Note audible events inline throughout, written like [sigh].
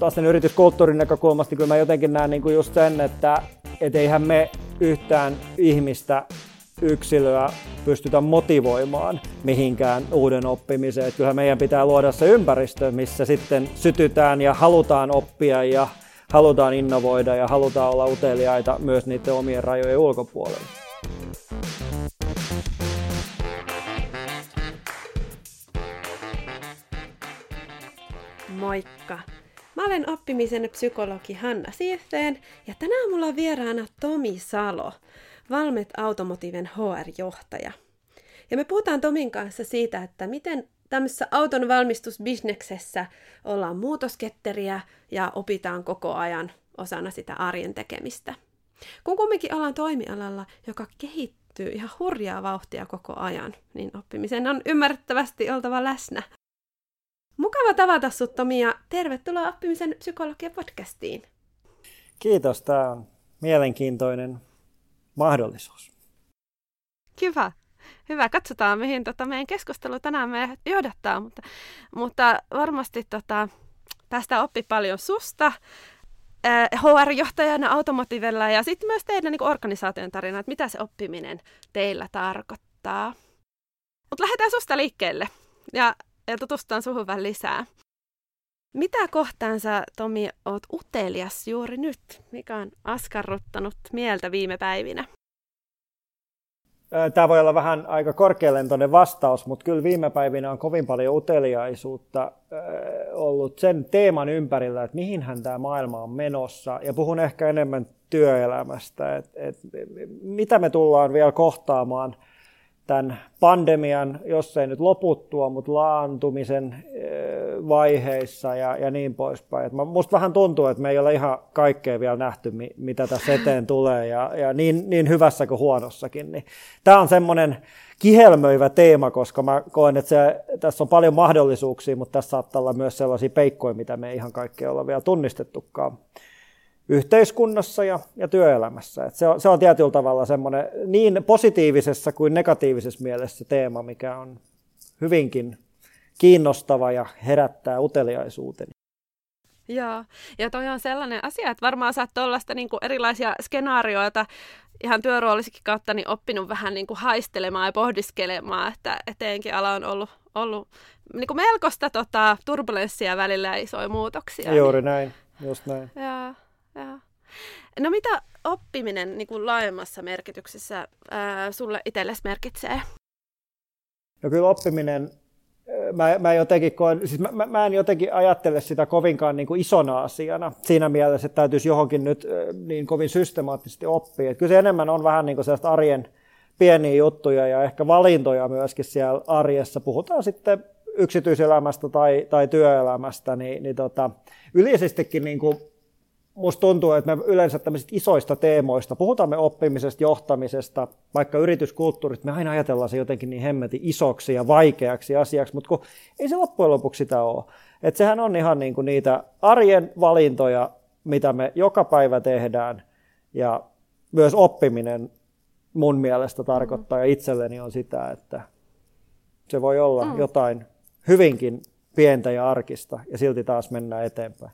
taas sen yrityskulttuurin näkökulmasta, kyllä mä jotenkin näen niin kuin just sen, että et eihän me yhtään ihmistä yksilöä pystytä motivoimaan mihinkään uuden oppimiseen. Että kyllähän meidän pitää luoda se ympäristö, missä sitten sytytään ja halutaan oppia ja halutaan innovoida ja halutaan olla uteliaita myös niiden omien rajojen ulkopuolella. Moikka! Mä olen oppimisen psykologi Hanna Siirteen ja tänään mulla on vieraana Tomi Salo, Valmet Automotiven HR-johtaja. Ja me puhutaan Tomin kanssa siitä, että miten tämmöisessä auton valmistusbisneksessä ollaan muutosketteriä ja opitaan koko ajan osana sitä arjen tekemistä. Kun kumminkin ollaan toimialalla, joka kehittyy ihan hurjaa vauhtia koko ajan, niin oppimisen on ymmärrettävästi oltava läsnä. Mukava tavata sut Tomi ja tervetuloa oppimisen psykologia podcastiin. Kiitos, tämä on mielenkiintoinen mahdollisuus. Hyvä. Hyvä, katsotaan mihin tota, meidän keskustelu tänään me johdattaa, mutta, mutta varmasti tota, tästä oppi paljon susta, HR-johtajana Automotivella ja sitten myös teidän niin organisaation tarina, että mitä se oppiminen teillä tarkoittaa. Mutta lähdetään susta liikkeelle ja, ja tutustutaan suhun vähän lisää. Mitä kohtaan sä, Tomi, oot utelias juuri nyt? Mikä on askarruttanut mieltä viime päivinä? Tämä voi olla vähän aika korkealentoinen vastaus, mutta kyllä viime päivinä on kovin paljon uteliaisuutta ollut sen teeman ympärillä, että mihinhän tämä maailma on menossa. Ja puhun ehkä enemmän työelämästä, että, että mitä me tullaan vielä kohtaamaan – tämän pandemian, jos ei nyt loputtua, mutta laantumisen vaiheissa ja, ja niin poispäin. Et musta vähän tuntuu, että me ei ole ihan kaikkea vielä nähty, mitä tässä eteen tulee, ja, ja niin, niin hyvässä kuin huonossakin. Niin tämä on semmoinen kihelmöivä teema, koska mä koen, että se, tässä on paljon mahdollisuuksia, mutta tässä saattaa olla myös sellaisia peikkoja, mitä me ei ihan kaikkea olla vielä tunnistettukaan yhteiskunnassa ja, ja työelämässä. Et se, on, se on tietyllä tavalla semmoinen niin positiivisessa kuin negatiivisessa mielessä teema, mikä on hyvinkin kiinnostava ja herättää uteliaisuuteni. Joo, ja toi on sellainen asia, että varmaan sä oot tuollaista niin erilaisia skenaarioita ihan työroolisikin kautta niin oppinut vähän niin kuin haistelemaan ja pohdiskelemaan, että eteenkin ala on ollut, ollut niin kuin melkoista tota, turbulenssia välillä ja isoja muutoksia. Juuri niin... näin, just näin. Joo. Joo. No mitä oppiminen niin kuin laajemmassa merkityksessä ää, sulle itsellesi merkitsee? No kyllä oppiminen, mä, mä, jotenkin koen, siis mä, mä en jotenkin ajattele sitä kovinkaan niin kuin isona asiana siinä mielessä, että täytyisi johonkin nyt niin kovin systemaattisesti oppia. Että kyllä se enemmän on vähän niin kuin sellaista arjen pieniä juttuja ja ehkä valintoja myöskin siellä arjessa. Puhutaan sitten yksityiselämästä tai, tai työelämästä, niin, niin tota, yleisestikin niin kuin musta tuntuu, että me yleensä tämmöisistä isoista teemoista, puhutaan me oppimisesta, johtamisesta, vaikka yrityskulttuurista, me aina ajatellaan se jotenkin niin hemmetin isoksi ja vaikeaksi asiaksi, mutta kun ei se loppujen lopuksi sitä ole. Että sehän on ihan niin kuin niitä arjen valintoja, mitä me joka päivä tehdään, ja myös oppiminen mun mielestä tarkoittaa, ja itselleni on sitä, että se voi olla mm. jotain hyvinkin pientä ja arkista, ja silti taas mennään eteenpäin.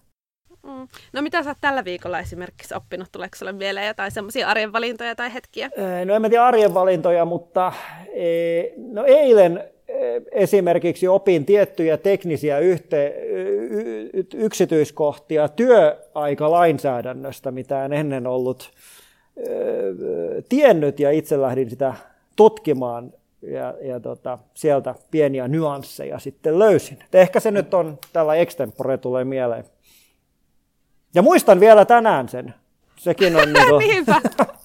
Mm. No mitä sä oot tällä viikolla esimerkiksi oppinut? Tuleeko sulle mieleen jotain semmoisia arjenvalintoja tai hetkiä? No en mä tiedä arjenvalintoja, mutta e, no eilen e, esimerkiksi opin tiettyjä teknisiä yhte, yksityiskohtia työaikalainsäädännöstä, mitä en ennen ollut e, tiennyt ja itse lähdin sitä tutkimaan ja, ja tota, sieltä pieniä nyansseja sitten löysin. Et ehkä se nyt on tällä extempore tulee mieleen. Ja muistan vielä tänään sen. Sekin on [laughs] niin kuin... Niinpä. [laughs]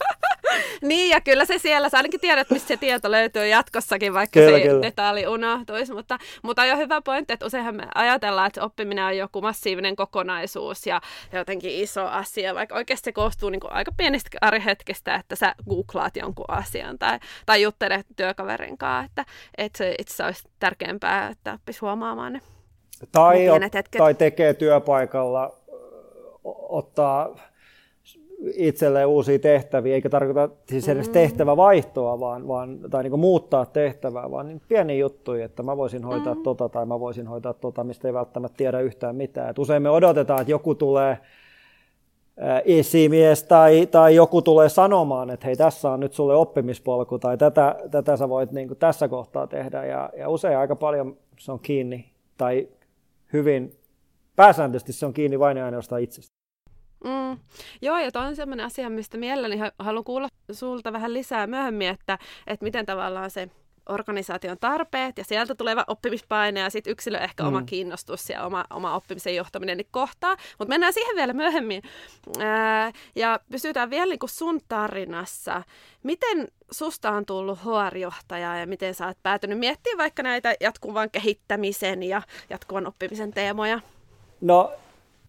niin, ja kyllä se siellä, sä ainakin tiedät, mistä se tieto löytyy jatkossakin, vaikka kyllä, se kyllä. detalji unohtuisi. Mutta, mutta on jo hyvä pointti, että useinhan me ajatellaan, että oppiminen on joku massiivinen kokonaisuus ja jotenkin iso asia, vaikka oikeasti se koostuu niin kuin aika pienistä arihetkestä, että sä googlaat jonkun asian tai, tai juttelet työkaverin kanssa, että, että se itse olisi tärkeämpää, että oppisi huomaamaan ne tai, tai tekee työpaikalla ottaa itselleen uusia tehtäviä, eikä tarkoita siis edes mm. tehtävävaihtoa, vaan, vaan, tai niin muuttaa tehtävää, vaan niin pieni juttuja, että mä voisin hoitaa mm. tota tai mä voisin hoitaa tota, mistä ei välttämättä tiedä yhtään mitään. Et usein me odotetaan, että joku tulee esimies tai, tai joku tulee sanomaan, että hei tässä on nyt sulle oppimispolku tai tätä, tätä sä voit niin tässä kohtaa tehdä ja, ja usein aika paljon se on kiinni tai hyvin pääsääntöisesti se on kiinni vain ja ainoastaan itsestä. Mm. Joo, ja toi on sellainen asia, mistä mielelläni haluan kuulla sulta vähän lisää myöhemmin, että, että miten tavallaan se organisaation tarpeet ja sieltä tuleva oppimispaine ja sitten yksilö ehkä mm. oma kiinnostus ja oma, oma oppimisen johtaminen niin kohtaa. Mutta mennään siihen vielä myöhemmin Ää, ja pysytään vielä niin kuin sun tarinassa. Miten susta on tullut HR-johtaja ja miten sä oot päätynyt miettimään vaikka näitä jatkuvan kehittämisen ja jatkuvan oppimisen teemoja? No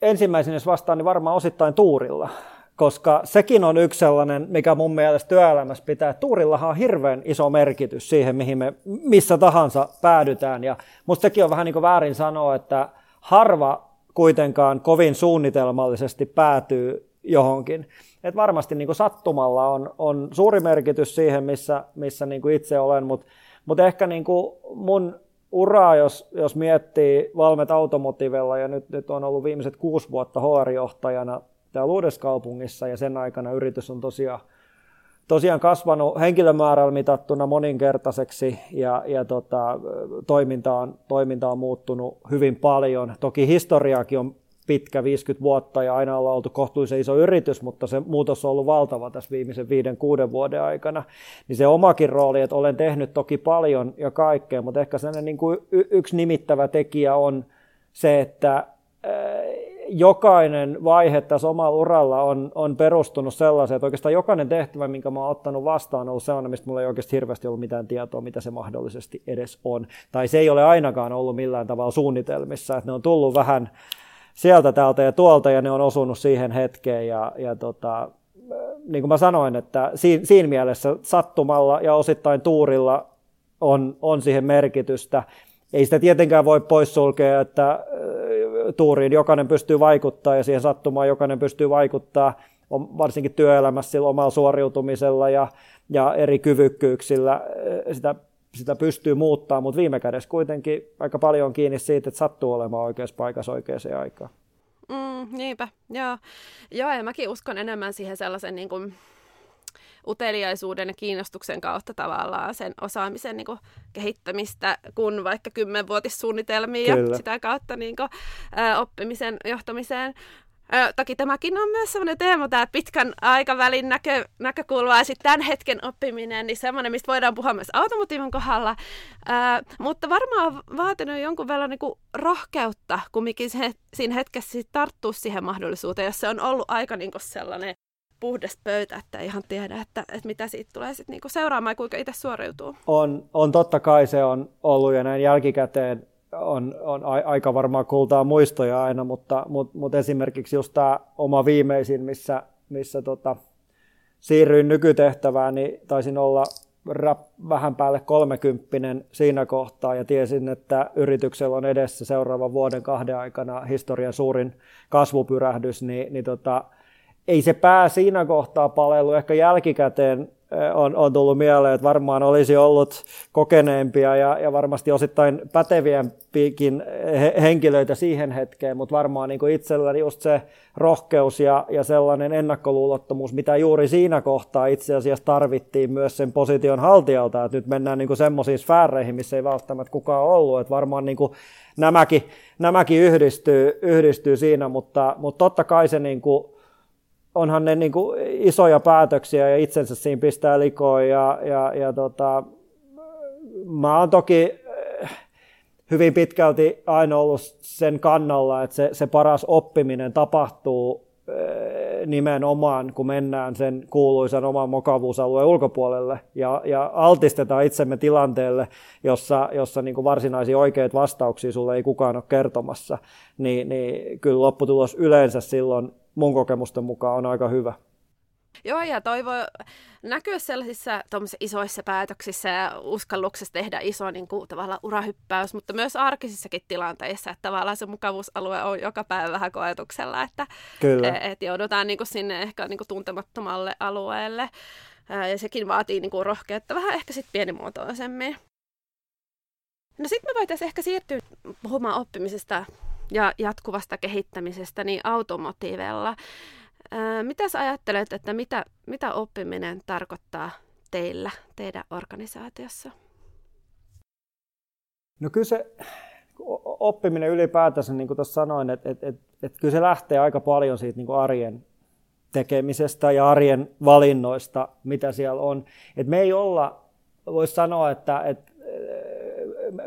ensimmäisenä jos vastaan, niin varmaan osittain tuurilla koska sekin on yksi sellainen, mikä mun mielestä työelämässä pitää. Tuurillahan on hirveän iso merkitys siihen, mihin me missä tahansa päädytään. Ja musta sekin on vähän niin kuin väärin sanoa, että harva kuitenkaan kovin suunnitelmallisesti päätyy johonkin. Et varmasti niin kuin sattumalla on, on suuri merkitys siihen, missä, missä niin kuin itse olen, mutta mut ehkä niin kuin mun uraa, jos, jos miettii Valmet Automotivella, ja nyt, nyt on ollut viimeiset kuusi vuotta HR-johtajana täällä Uudeskaupungissa ja sen aikana yritys on tosiaan, tosiaan kasvanut henkilömäärällä mitattuna moninkertaiseksi ja, ja tota, toiminta, on, toiminta on muuttunut hyvin paljon. Toki historiaakin on pitkä, 50 vuotta ja aina ollaan oltu kohtuullisen iso yritys, mutta se muutos on ollut valtava tässä viimeisen viiden, kuuden vuoden aikana. Niin se omakin rooli, että olen tehnyt toki paljon ja kaikkea, mutta ehkä sellainen niin kuin yksi nimittävä tekijä on se, että jokainen vaihe tässä omalla uralla on, on perustunut sellaiseen, että oikeastaan jokainen tehtävä, minkä mä ottanut vastaan, on ollut sellainen, mistä mulla ei oikeasti hirveästi ollut mitään tietoa, mitä se mahdollisesti edes on. Tai se ei ole ainakaan ollut millään tavalla suunnitelmissa, että ne on tullut vähän sieltä, täältä ja tuolta, ja ne on osunut siihen hetkeen, ja, ja tota, niin kuin mä sanoin, että siinä, siinä mielessä sattumalla ja osittain tuurilla on, on siihen merkitystä. Ei sitä tietenkään voi poissulkea, että tuuriin jokainen pystyy vaikuttaa ja siihen sattumaan jokainen pystyy vaikuttaa varsinkin työelämässä sillä omalla suoriutumisella ja, ja eri kyvykkyyksillä sitä, sitä pystyy muuttaa, mutta viime kädessä kuitenkin aika paljon on kiinni siitä, että sattuu olemaan oikeassa paikassa oikeaan aikaan. Mm, niinpä, joo. Joo, ja mäkin uskon enemmän siihen sellaisen niin kuin, uteliaisuuden ja kiinnostuksen kautta tavallaan sen osaamisen niin kuin, kehittämistä kuin vaikka kymmenvuotissuunnitelmia ja sitä kautta niin kuin, ä, oppimisen johtamiseen. Ö, toki tämäkin on myös sellainen teema, tämä pitkän aikavälin näkö, näkökulma ja sitten tämän hetken oppiminen, niin semmoinen, mistä voidaan puhua myös automotiivin kohdalla. Ö, mutta varmaan on vaatinut jonkun verran niin kuin rohkeutta kumminkin se, siinä hetkessä tarttua siihen mahdollisuuteen, jos se on ollut aika niin kuin sellainen puhdas pöytä, että ei ihan tiedä, että, että mitä siitä tulee sitten niinku seuraamaan ja kuinka itse suoriutuu. On, on totta kai se on ollut ja näin jälkikäteen on, on aika varmaan kultaa muistoja aina, mutta, mutta, mutta esimerkiksi just tämä oma viimeisin, missä, missä tota, siirryin nykytehtävään, niin taisin olla rap, vähän päälle kolmekymppinen siinä kohtaa ja tiesin, että yrityksellä on edessä seuraavan vuoden kahden aikana historian suurin kasvupyrähdys, niin, niin tota, ei se pää siinä kohtaa palellut, ehkä jälkikäteen on, on tullut mieleen, että varmaan olisi ollut kokeneempia ja, ja varmasti osittain päteviämpikin he, henkilöitä siihen hetkeen, mutta varmaan niin kuin itselläni just se rohkeus ja, ja sellainen ennakkoluulottomuus, mitä juuri siinä kohtaa itse asiassa tarvittiin myös sen position haltijalta, että nyt mennään niin semmoisiin sfääreihin, missä ei välttämättä kukaan ollut, että varmaan niin kuin nämäkin, nämäkin yhdistyy, yhdistyy siinä, mutta, mutta totta kai se niin kuin onhan ne niin kuin isoja päätöksiä ja itsensä siinä pistää likoon ja, ja, ja tota, mä oon toki eh, hyvin pitkälti aina ollut sen kannalla, että se, se paras oppiminen tapahtuu eh, nimenomaan, kun mennään sen kuuluisan oman mokavuusalueen ulkopuolelle ja, ja altistetaan itsemme tilanteelle, jossa, jossa niin kuin varsinaisia oikeita vastauksia sulle ei kukaan ole kertomassa, niin, niin kyllä lopputulos yleensä silloin mun kokemusten mukaan on aika hyvä. Joo, ja toivo näkyä sellaisissa isoissa päätöksissä ja uskalluksessa tehdä iso niin kuin, tavallaan urahyppäys, mutta myös arkisissakin tilanteissa, että tavallaan se mukavuusalue on joka päivä vähän koetuksella, että Kyllä. Et, et joudutaan niin kuin, sinne ehkä niin kuin, tuntemattomalle alueelle. Ja sekin vaatii niin kuin, rohkeutta vähän ehkä sitten pienimuotoisemmin. No sitten me voitaisiin ehkä siirtyä puhumaan oppimisesta ja jatkuvasta kehittämisestä niin automotiivella. Mitä sä ajattelet, että mitä, mitä oppiminen tarkoittaa teillä, teidän organisaatiossa? No kyllä se oppiminen ylipäätänsä, niin kuin tuossa sanoin, että, että, että, että kyllä se lähtee aika paljon siitä niin kuin arjen tekemisestä ja arjen valinnoista, mitä siellä on. Et me ei olla, voisi sanoa, että, että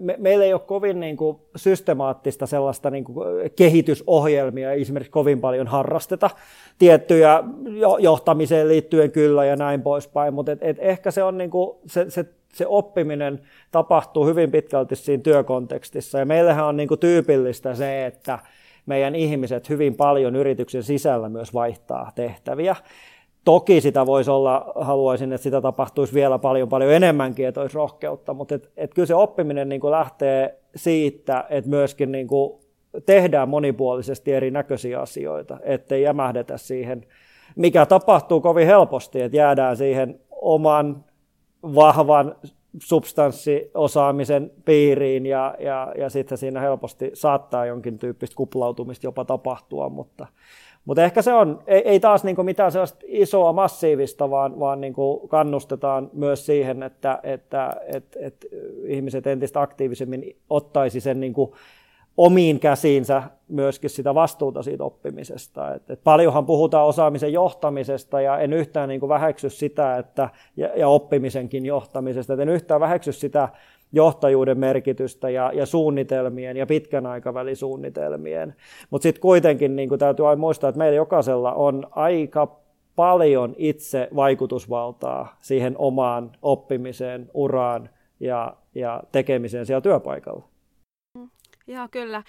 me, meillä ei ole kovin niin kuin, systemaattista sellaista niin kuin, kehitysohjelmia, ei esimerkiksi kovin paljon harrasteta tiettyjä jo, johtamiseen liittyen kyllä ja näin poispäin, mutta et, et ehkä se, on, niin kuin, se, se, se oppiminen tapahtuu hyvin pitkälti siinä työkontekstissa ja meillähän on niin kuin, tyypillistä se, että meidän ihmiset hyvin paljon yrityksen sisällä myös vaihtaa tehtäviä. Toki sitä voisi olla, haluaisin, että sitä tapahtuisi vielä paljon paljon enemmänkin, että olisi rohkeutta, mutta et, et kyllä se oppiminen niin kuin lähtee siitä, että myöskin niin kuin tehdään monipuolisesti erinäköisiä asioita, ettei jämähdetä siihen, mikä tapahtuu kovin helposti, että jäädään siihen oman vahvan substanssiosaamisen piiriin ja, ja, ja sitten siinä helposti saattaa jonkin tyyppistä kuplautumista jopa tapahtua, mutta, mutta ehkä se on, ei, ei taas niin mitään sellaista isoa massiivista, vaan, vaan niin kannustetaan myös siihen, että, että että että ihmiset entistä aktiivisemmin ottaisi sen niin omiin käsiinsä myöskin sitä vastuuta siitä oppimisesta. Et, et paljonhan puhutaan osaamisen johtamisesta ja en yhtään niin väheksy sitä, että, ja, ja oppimisenkin johtamisesta, et en yhtään väheksy sitä johtajuuden merkitystä ja, ja suunnitelmien ja pitkän aikavälin suunnitelmien. Mutta sitten kuitenkin niin täytyy aina muistaa, että meillä jokaisella on aika paljon itse vaikutusvaltaa siihen omaan oppimiseen, uraan ja, ja tekemiseen siellä työpaikalla. Joo, kyllä.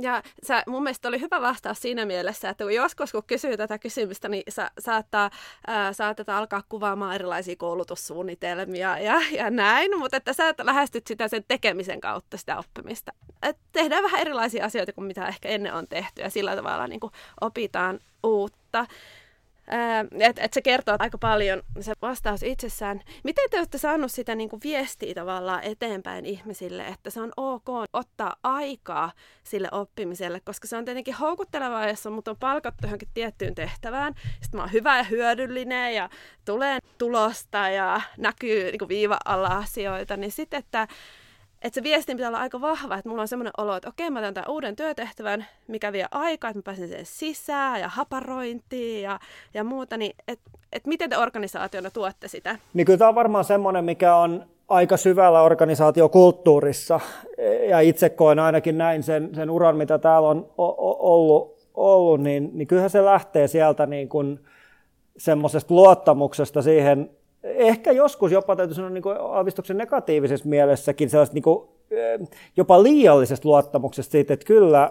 Ja sä, mun mielestä oli hyvä vastaus siinä mielessä, että kun joskus kun kysyy tätä kysymystä, niin sa, saattaa, ää, saatetaan alkaa kuvaamaan erilaisia koulutussuunnitelmia ja, ja näin, mutta että sä lähestyt sitä sen tekemisen kautta sitä oppimista. Et tehdään vähän erilaisia asioita kuin mitä ehkä ennen on tehty ja sillä tavalla niin kuin opitaan uutta. Että et se kertoo aika paljon se vastaus itsessään. Miten te olette saaneet sitä niin kuin viestiä tavallaan eteenpäin ihmisille, että se on ok ottaa aikaa sille oppimiselle, koska se on tietenkin houkuttelevaa, jos on, mutta on palkattu johonkin tiettyyn tehtävään. Sitten mä oon hyvä ja hyödyllinen ja tulee tulosta ja näkyy niin kuin viiva alla asioita, niin sitten, että että se viestin pitää olla aika vahva, että mulla on semmoinen olo, että okei, mä teen tämän uuden työtehtävän, mikä vie aikaa, että mä pääsen sen sisään ja haparointiin ja, ja muuta, niin että et miten te organisaationa tuotte sitä? Niin kyllä tämä on varmaan semmoinen, mikä on aika syvällä organisaatiokulttuurissa, ja itse koen ainakin näin sen, sen uran, mitä täällä on ollut, ollut niin, niin kyllähän se lähtee sieltä niin kuin semmoisesta luottamuksesta siihen ehkä joskus jopa täytyy sanoa niin aavistuksen negatiivisessa mielessäkin sellaista niin kuin, jopa liiallisesta luottamuksesta siitä, että kyllä,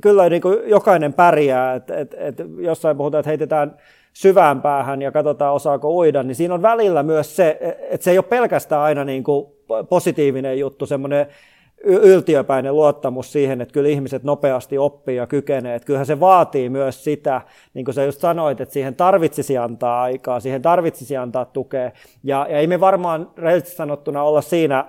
kyllä niin kuin jokainen pärjää, että, että, että jossain puhutaan, että heitetään syvään päähän ja katsotaan osaako uida, niin siinä on välillä myös se, että se ei ole pelkästään aina niin kuin positiivinen juttu, semmoinen yltiöpäinen luottamus siihen, että kyllä ihmiset nopeasti oppii ja kykenee. Että kyllähän se vaatii myös sitä, niin kuin sä just sanoit, että siihen tarvitsisi antaa aikaa, siihen tarvitsisi antaa tukea. Ja, ja ei me varmaan rehellisesti sanottuna olla siinä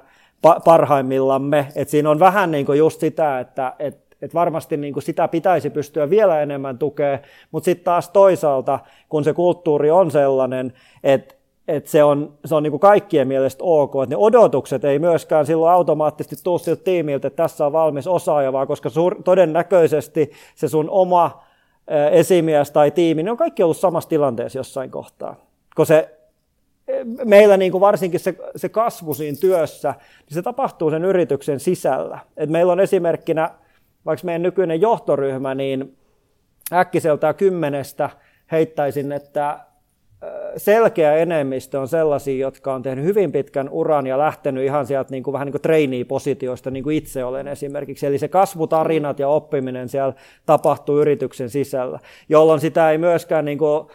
parhaimmillamme. Että siinä on vähän niin kuin just sitä, että, että että varmasti niin kuin sitä pitäisi pystyä vielä enemmän tukea, mutta sitten taas toisaalta, kun se kulttuuri on sellainen, että että se on, se on niin kuin kaikkien mielestä ok, että ne odotukset ei myöskään silloin automaattisesti tule siltä tiimiltä, että tässä on valmis osaaja, vaan koska sur, todennäköisesti se sun oma esimies tai tiimi, ne on kaikki ollut samassa tilanteessa jossain kohtaa. Kun se, meillä niin kuin varsinkin se, se kasvu siinä työssä, niin se tapahtuu sen yrityksen sisällä. Et meillä on esimerkkinä, vaikka meidän nykyinen johtoryhmä, niin äkkiseltään kymmenestä heittäisin, että selkeä enemmistö on sellaisia, jotka on tehnyt hyvin pitkän uran ja lähtenyt ihan sieltä niin kuin, vähän niin kuin trainee-positioista, niin kuin itse olen esimerkiksi. Eli se kasvutarinat ja oppiminen siellä tapahtuu yrityksen sisällä, jolloin sitä ei myöskään niin kuin,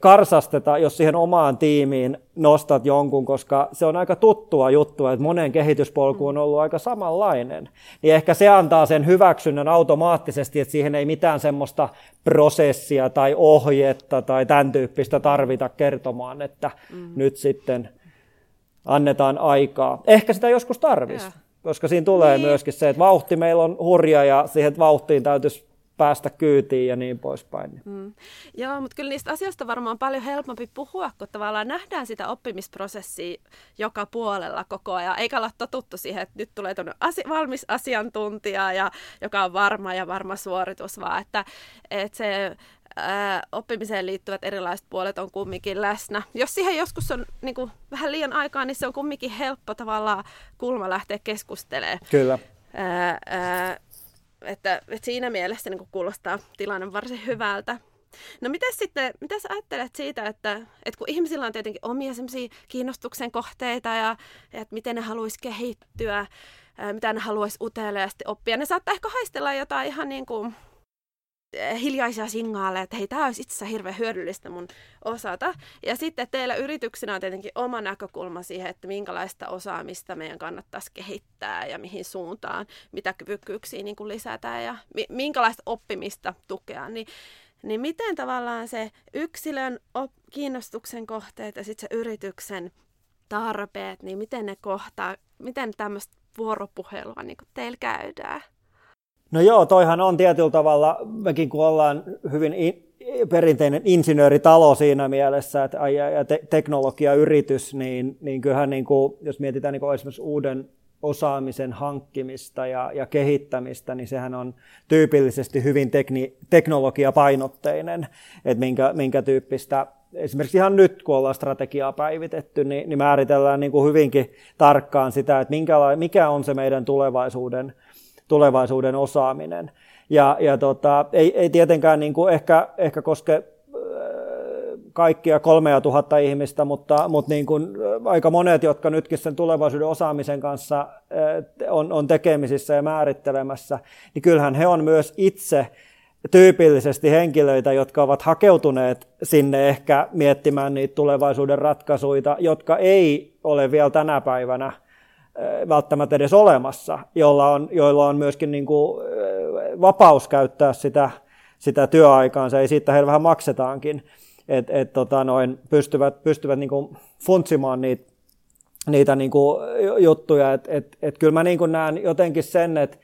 karsasteta, jos siihen omaan tiimiin nostat jonkun, koska se on aika tuttua juttua, että monen kehityspolku on ollut aika samanlainen. Niin ehkä se antaa sen hyväksynnän automaattisesti, että siihen ei mitään semmoista prosessia tai ohjetta tai tämän tyyppistä tarvita kertomaan, että mm. nyt sitten annetaan aikaa. Ehkä sitä joskus tarvisi, koska siinä tulee niin. myöskin se, että vauhti meillä on hurja ja siihen vauhtiin täytyisi päästä kyytiin ja niin poispäin. Mm. Joo, mutta kyllä niistä asioista varmaan paljon helpompi puhua, kun tavallaan nähdään sitä oppimisprosessia joka puolella koko ajan, eikä olla totuttu siihen, että nyt tulee asi- valmis asiantuntija, ja, joka on varma ja varma suoritus, vaan että, että se ää, oppimiseen liittyvät erilaiset puolet on kumminkin läsnä. Jos siihen joskus on niin kuin, vähän liian aikaa, niin se on kumminkin helppo tavallaan kulma lähteä keskustelemaan. Kyllä. Ää, ää, että, että siinä mielessä niin kuulostaa tilanne varsin hyvältä. No mitä sitten, mitä sä ajattelet siitä, että, että kun ihmisillä on tietenkin omia kiinnostuksen kohteita ja, ja että miten ne haluaisi kehittyä, mitä ne haluaisi uteliaasti oppia, ne saattaa ehkä haistella jotain ihan niin kuin hiljaisia signaaleja, että hei, tämä olisi itse asiassa hirveän hyödyllistä mun osata. Ja sitten teillä yrityksenä on tietenkin oma näkökulma siihen, että minkälaista osaamista meidän kannattaisi kehittää ja mihin suuntaan, mitä kyvykkyyksiä niin kuin lisätään ja minkälaista oppimista tukea. Niin, niin miten tavallaan se yksilön op- kiinnostuksen kohteet ja sitten se yrityksen tarpeet, niin miten ne kohtaa, miten tämmöistä vuoropuhelua niin teillä käydään? No joo, toihan on tietyllä tavalla, mekin kun ollaan hyvin in, perinteinen insinööritalo siinä mielessä, että, ja, te, teknologiayritys, niin, niin kyllähän niin kuin, jos mietitään niin kuin esimerkiksi uuden osaamisen hankkimista ja, ja kehittämistä, niin sehän on tyypillisesti hyvin tekni, teknologiapainotteinen, että minkä, minkä tyyppistä esimerkiksi ihan nyt, kun ollaan strategiaa päivitetty, niin, niin määritellään niin kuin hyvinkin tarkkaan sitä, että minkä, mikä on se meidän tulevaisuuden tulevaisuuden osaaminen. Ja, ja tota, ei, ei tietenkään niin kuin ehkä, ehkä koske äh, kaikkia kolmea tuhatta ihmistä, mutta, mutta niin kuin aika monet, jotka nytkin sen tulevaisuuden osaamisen kanssa äh, on, on tekemisissä ja määrittelemässä, niin kyllähän he on myös itse tyypillisesti henkilöitä, jotka ovat hakeutuneet sinne ehkä miettimään niitä tulevaisuuden ratkaisuja, jotka ei ole vielä tänä päivänä välttämättä edes olemassa, joilla on, joilla on myöskin niin kuin vapaus käyttää sitä, sitä työaikaansa, ja siitä heille vähän maksetaankin, että et, tota pystyvät, pystyvät niin kuin funtsimaan niitä, niitä niin kuin juttuja. Et, et, et kyllä mä niin kuin näen jotenkin sen, että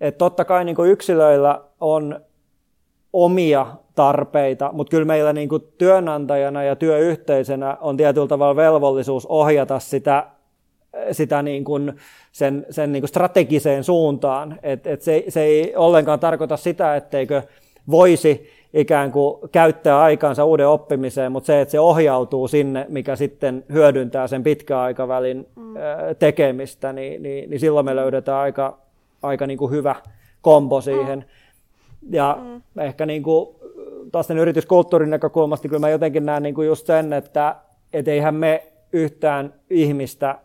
et totta kai niin kuin yksilöillä on omia tarpeita, mutta kyllä meillä niin kuin työnantajana ja työyhteisönä on tietyllä tavalla velvollisuus ohjata sitä sitä niin kuin sen, sen niin kuin strategiseen suuntaan. Et, et se, se ei ollenkaan tarkoita sitä, etteikö voisi ikään kuin käyttää aikaansa uuden oppimiseen, mutta se, että se ohjautuu sinne, mikä sitten hyödyntää sen pitkän aikavälin mm. tekemistä, niin, niin, niin silloin me löydetään aika, aika niin kuin hyvä kombo siihen. Mm. Ja mm. ehkä niin kuin, taas sen yrityskulttuurin näkökulmasta kyllä mä jotenkin näen niin kuin just sen, että et eihän me yhtään ihmistä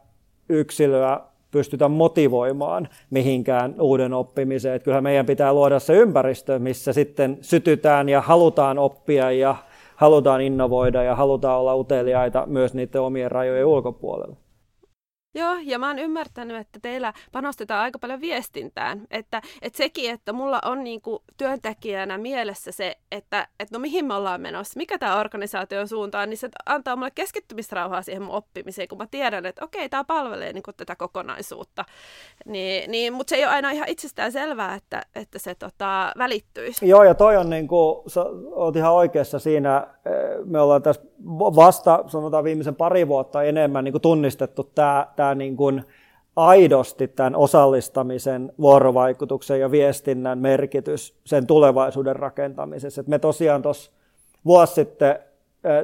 yksilöä pystytä motivoimaan mihinkään uuden oppimiseen. Että kyllähän meidän pitää luoda se ympäristö, missä sitten sytytään ja halutaan oppia ja halutaan innovoida ja halutaan olla uteliaita myös niiden omien rajojen ulkopuolella. Joo, ja mä oon ymmärtänyt, että teillä panostetaan aika paljon viestintään. Että, että sekin, että mulla on niinku työntekijänä mielessä se, että, että no mihin me ollaan menossa, mikä tämä organisaation suuntaan, niin se antaa mulle keskittymisrauhaa siihen mun oppimiseen, kun mä tiedän, että okei, tämä palvelee niinku tätä kokonaisuutta. Niin, niin, mutta se ei ole aina ihan itsestään selvää, että, että se tota, välittyisi. Joo, ja toi on niin kuin, sä oot ihan oikeassa siinä, me ollaan tässä vasta, sanotaan viimeisen pari vuotta enemmän niin kuin tunnistettu tämä tämä niin kuin aidosti tämän osallistamisen, vuorovaikutuksen ja viestinnän merkitys sen tulevaisuuden rakentamisessa. Et me tosiaan tuossa vuosi sitten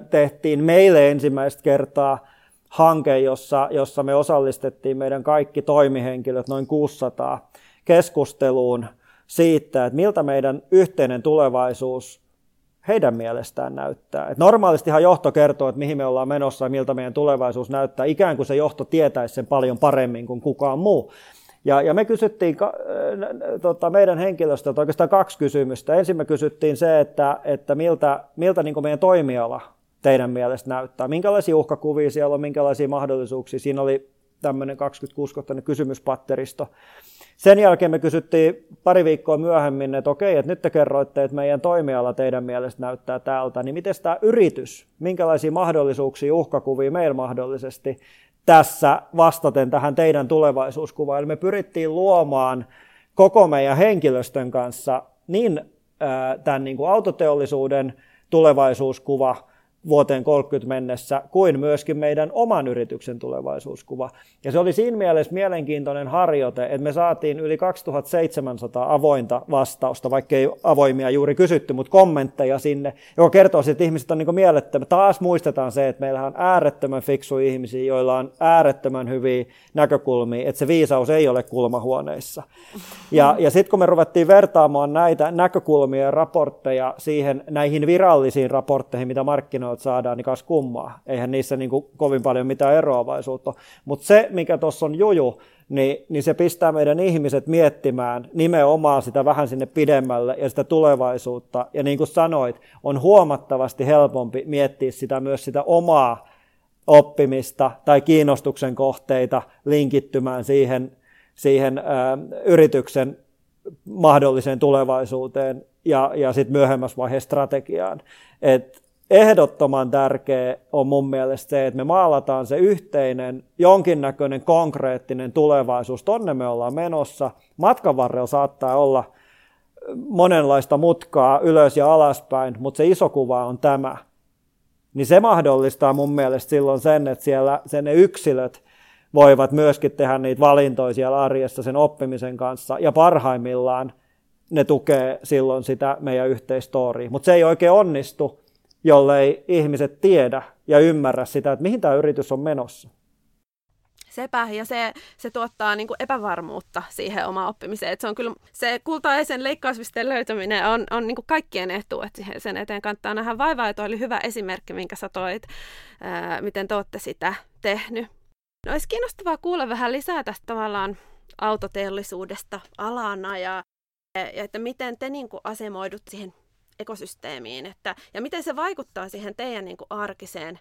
tehtiin meille ensimmäistä kertaa hanke, jossa, jossa me osallistettiin meidän kaikki toimihenkilöt, noin 600, keskusteluun siitä, että miltä meidän yhteinen tulevaisuus heidän mielestään näyttää. Et normaalistihan johto kertoo, että mihin me ollaan menossa ja miltä meidän tulevaisuus näyttää, ikään kuin se johto tietäisi sen paljon paremmin kuin kukaan muu. Ja, ja me kysyttiin ka, tota, meidän henkilöstöltä oikeastaan kaksi kysymystä. Ensin me kysyttiin se, että, että miltä, miltä niin meidän toimiala teidän mielestä näyttää, minkälaisia uhkakuvia siellä on, minkälaisia mahdollisuuksia. Siinä oli tämmöinen 26-kohtainen kysymyspatteristo. Sen jälkeen me kysyttiin pari viikkoa myöhemmin, että okei, että nyt te kerroitte, että meidän toimiala teidän mielestä näyttää täältä, niin miten tämä yritys, minkälaisia mahdollisuuksia, uhkakuvia meillä mahdollisesti tässä vastaten tähän teidän tulevaisuuskuvaan. Eli me pyrittiin luomaan koko meidän henkilöstön kanssa niin tämän niin kuin autoteollisuuden tulevaisuuskuva – vuoteen 30 mennessä, kuin myöskin meidän oman yrityksen tulevaisuuskuva. Ja se oli siinä mielessä mielenkiintoinen harjoite, että me saatiin yli 2700 avointa vastausta, vaikka ei avoimia juuri kysytty, mutta kommentteja sinne, joka kertoo, että ihmiset on niin mielettömän. Taas muistetaan se, että meillä on äärettömän fiksu ihmisiä, joilla on äärettömän hyviä näkökulmia, että se viisaus ei ole kulmahuoneissa. Ja, ja sitten kun me ruvettiin vertaamaan näitä näkökulmia ja raportteja siihen näihin virallisiin raportteihin, mitä markkinoilla markkinoilta saadaan, niin kas kummaa. Eihän niissä niin kuin kovin paljon mitään eroavaisuutta. Mutta se, mikä tuossa on juju, niin, niin se pistää meidän ihmiset miettimään nimenomaan sitä vähän sinne pidemmälle ja sitä tulevaisuutta. Ja niin kuin sanoit, on huomattavasti helpompi miettiä sitä myös sitä omaa oppimista tai kiinnostuksen kohteita linkittymään siihen, siihen ä, yrityksen mahdolliseen tulevaisuuteen ja, ja sitten myöhemmässä vaiheessa strategiaan. Et ehdottoman tärkeä on mun mielestä se, että me maalataan se yhteinen, jonkinnäköinen konkreettinen tulevaisuus. Tonne me ollaan menossa. Matkan varrella saattaa olla monenlaista mutkaa ylös ja alaspäin, mutta se iso kuva on tämä. Niin se mahdollistaa mun mielestä silloin sen, että siellä sen ne yksilöt voivat myöskin tehdä niitä valintoja siellä arjessa sen oppimisen kanssa, ja parhaimmillaan ne tukee silloin sitä meidän yhteistoria. Mutta se ei oikein onnistu, jollei ihmiset tiedä ja ymmärrä sitä, että mihin tämä yritys on menossa. Sepä, ja se, se tuottaa niin kuin epävarmuutta siihen omaan oppimiseen. Et se on kyllä, se kultaisen leikkauspisteen löytäminen on, on niin kuin kaikkien etu, että sen eteen kannattaa nähdä vaivaa, ja toi oli hyvä esimerkki, minkä sä toit, ää, miten te olette sitä tehnyt. No, olisi kiinnostavaa kuulla vähän lisää tästä tavallaan autoteollisuudesta alana, ja, ja että miten te niin kuin asemoidut siihen ekosysteemiin, että, ja miten se vaikuttaa siihen teidän niin kuin arkiseen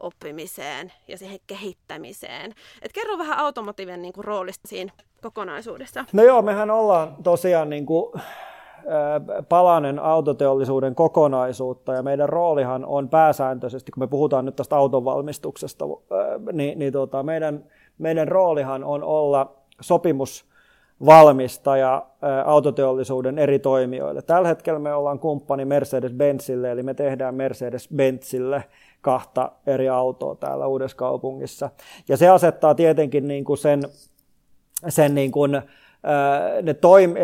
oppimiseen ja siihen kehittämiseen. Et kerro vähän automotiivien niin kuin, roolista siinä kokonaisuudessa. No joo, mehän ollaan tosiaan niin kuin, palanen autoteollisuuden kokonaisuutta ja meidän roolihan on pääsääntöisesti, kun me puhutaan nyt tästä autonvalmistuksesta, niin, niin tota, meidän, meidän roolihan on olla sopimus valmistaja autoteollisuuden eri toimijoille. Tällä hetkellä me ollaan kumppani Mercedes-Benzille, eli me tehdään Mercedes-Benzille kahta eri autoa täällä Uudessa kaupungissa. Ja se asettaa tietenkin niin kuin sen, sen niin kuin, ne toim,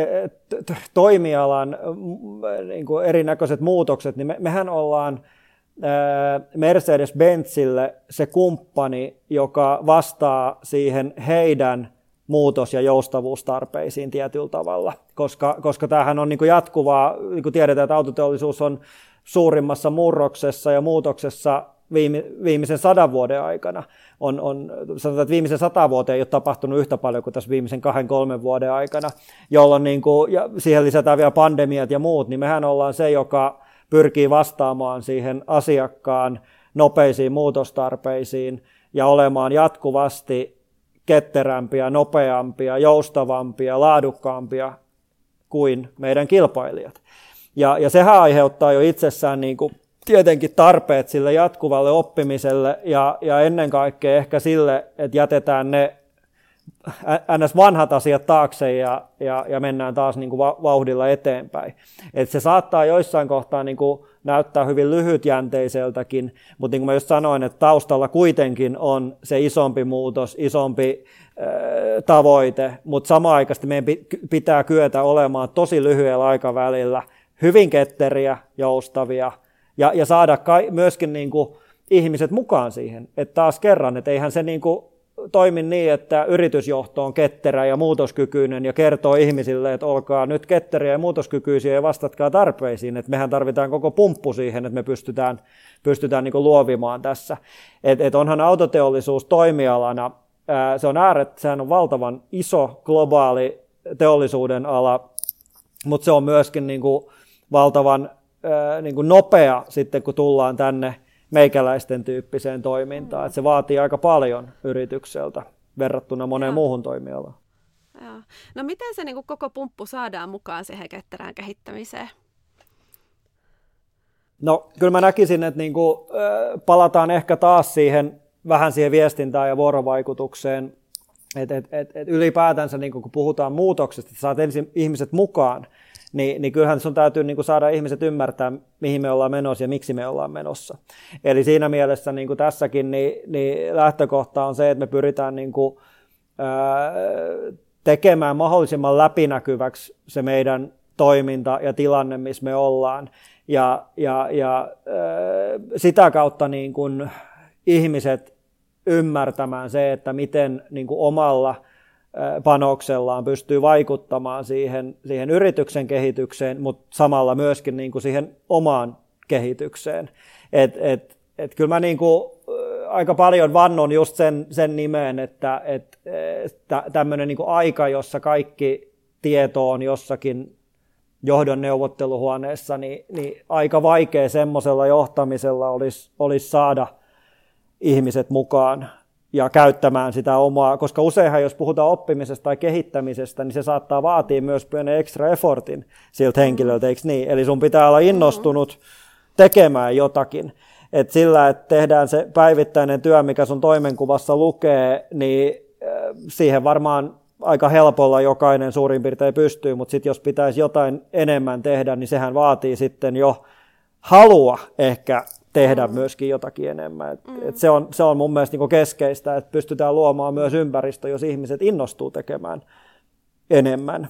toimialan niin kuin erinäköiset muutokset, niin me, mehän ollaan Mercedes-Benzille se kumppani, joka vastaa siihen heidän muutos- ja joustavuustarpeisiin tietyllä tavalla, koska, koska tämähän on niin kuin jatkuvaa, niin kuin tiedetään, että autoteollisuus on suurimmassa murroksessa ja muutoksessa viime, viimeisen sadan vuoden aikana. On, on, sanotaan, että viimeisen sata vuoteen ei ole tapahtunut yhtä paljon kuin tässä viimeisen kahden, kolmen vuoden aikana, jolloin niin kuin, ja siihen lisätään vielä pandemiat ja muut, niin mehän ollaan se, joka pyrkii vastaamaan siihen asiakkaan nopeisiin muutostarpeisiin ja olemaan jatkuvasti ketterämpiä, nopeampia, joustavampia, laadukkaampia kuin meidän kilpailijat. Ja, ja sehän aiheuttaa jo itsessään niin kuin tietenkin tarpeet sille jatkuvalle oppimiselle ja, ja ennen kaikkea ehkä sille, että jätetään ne ns. vanhat asiat taakse ja, ja, ja mennään taas niin kuin vauhdilla eteenpäin. Et se saattaa joissain kohtaa niin kuin näyttää hyvin lyhytjänteiseltäkin, mutta niin kuin mä just sanoin, että taustalla kuitenkin on se isompi muutos, isompi äh, tavoite, mutta samaan aikaan meidän pitää kyetä olemaan tosi lyhyellä aikavälillä hyvin ketteriä, joustavia ja, ja saada kai, myöskin niin kuin ihmiset mukaan siihen. Että taas kerran, että eihän se niin kuin toimin niin, että yritysjohto on ketterä ja muutoskykyinen ja kertoo ihmisille, että olkaa nyt ketteriä ja muutoskykyisiä ja vastatkaa tarpeisiin. Että mehän tarvitaan koko pumppu siihen, että me pystytään, pystytään niin luovimaan tässä. Et, et onhan autoteollisuus toimialana Se on ääret, sehän on valtavan iso globaali teollisuuden ala, mutta se on myöskin niin kuin valtavan niin kuin nopea sitten, kun tullaan tänne meikäläisten tyyppiseen toimintaan. Mm. Että se vaatii aika paljon yritykseltä verrattuna moneen Joo. muuhun toimialaan. Joo. No miten se niin kuin koko pumppu saadaan mukaan siihen ketterään kehittämiseen? No kyllä mä näkisin, että niin kuin, äh, palataan ehkä taas siihen vähän siihen viestintään ja vuorovaikutukseen, että et, et, et ylipäätänsä niin kun puhutaan muutoksesta, että saat ensin ihmiset mukaan, niin, niin kyllähän sun täytyy niin kuin saada ihmiset ymmärtää, mihin me ollaan menossa ja miksi me ollaan menossa. Eli siinä mielessä niin kuin tässäkin niin, niin lähtökohta on se, että me pyritään niin kuin, ää, tekemään mahdollisimman läpinäkyväksi se meidän toiminta ja tilanne, missä me ollaan. Ja, ja, ja ää, sitä kautta niin kuin ihmiset ymmärtämään se, että miten niin kuin omalla panoksellaan pystyy vaikuttamaan siihen, siihen yrityksen kehitykseen, mutta samalla myöskin niin kuin siihen omaan kehitykseen. Et, et, et kyllä mä niin kuin aika paljon vannon just sen, sen nimeen, että, että tämmöinen niin aika, jossa kaikki tieto on jossakin johdon neuvotteluhuoneessa, niin, niin aika vaikea semmoisella johtamisella olisi, olisi saada ihmiset mukaan ja käyttämään sitä omaa, koska useinhan jos puhutaan oppimisesta tai kehittämisestä, niin se saattaa vaatia myös pienen extra effortin siltä henkilöltä, eikö niin? Eli sun pitää olla innostunut tekemään jotakin. Et sillä, että tehdään se päivittäinen työ, mikä sun toimenkuvassa lukee, niin siihen varmaan aika helpolla jokainen suurin piirtein pystyy, mutta sitten jos pitäisi jotain enemmän tehdä, niin sehän vaatii sitten jo halua ehkä tehdä mm. myöskin jotakin enemmän. Et, mm. et se, on, se on mun mielestä niin keskeistä, että pystytään luomaan myös ympäristö, jos ihmiset innostuu tekemään enemmän.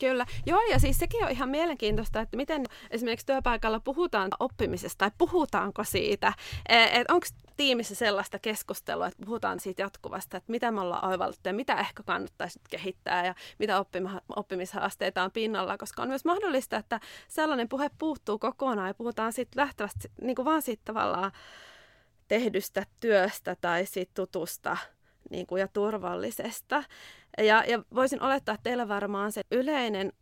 Kyllä. Joo, ja siis sekin on ihan mielenkiintoista, että miten esimerkiksi työpaikalla puhutaan oppimisesta, tai puhutaanko siitä, e, että onko tiimissä sellaista keskustelua, että puhutaan siitä jatkuvasta, että mitä me ollaan oivallettu ja mitä ehkä kannattaisi kehittää ja mitä oppimishaasteita on pinnalla, koska on myös mahdollista, että sellainen puhe puuttuu kokonaan ja puhutaan siitä lähtevästi niin kuin vaan siitä tavallaan tehdystä työstä tai siitä tutusta niin kuin, ja turvallisesta. Ja, ja voisin olettaa, että teillä varmaan se yleinen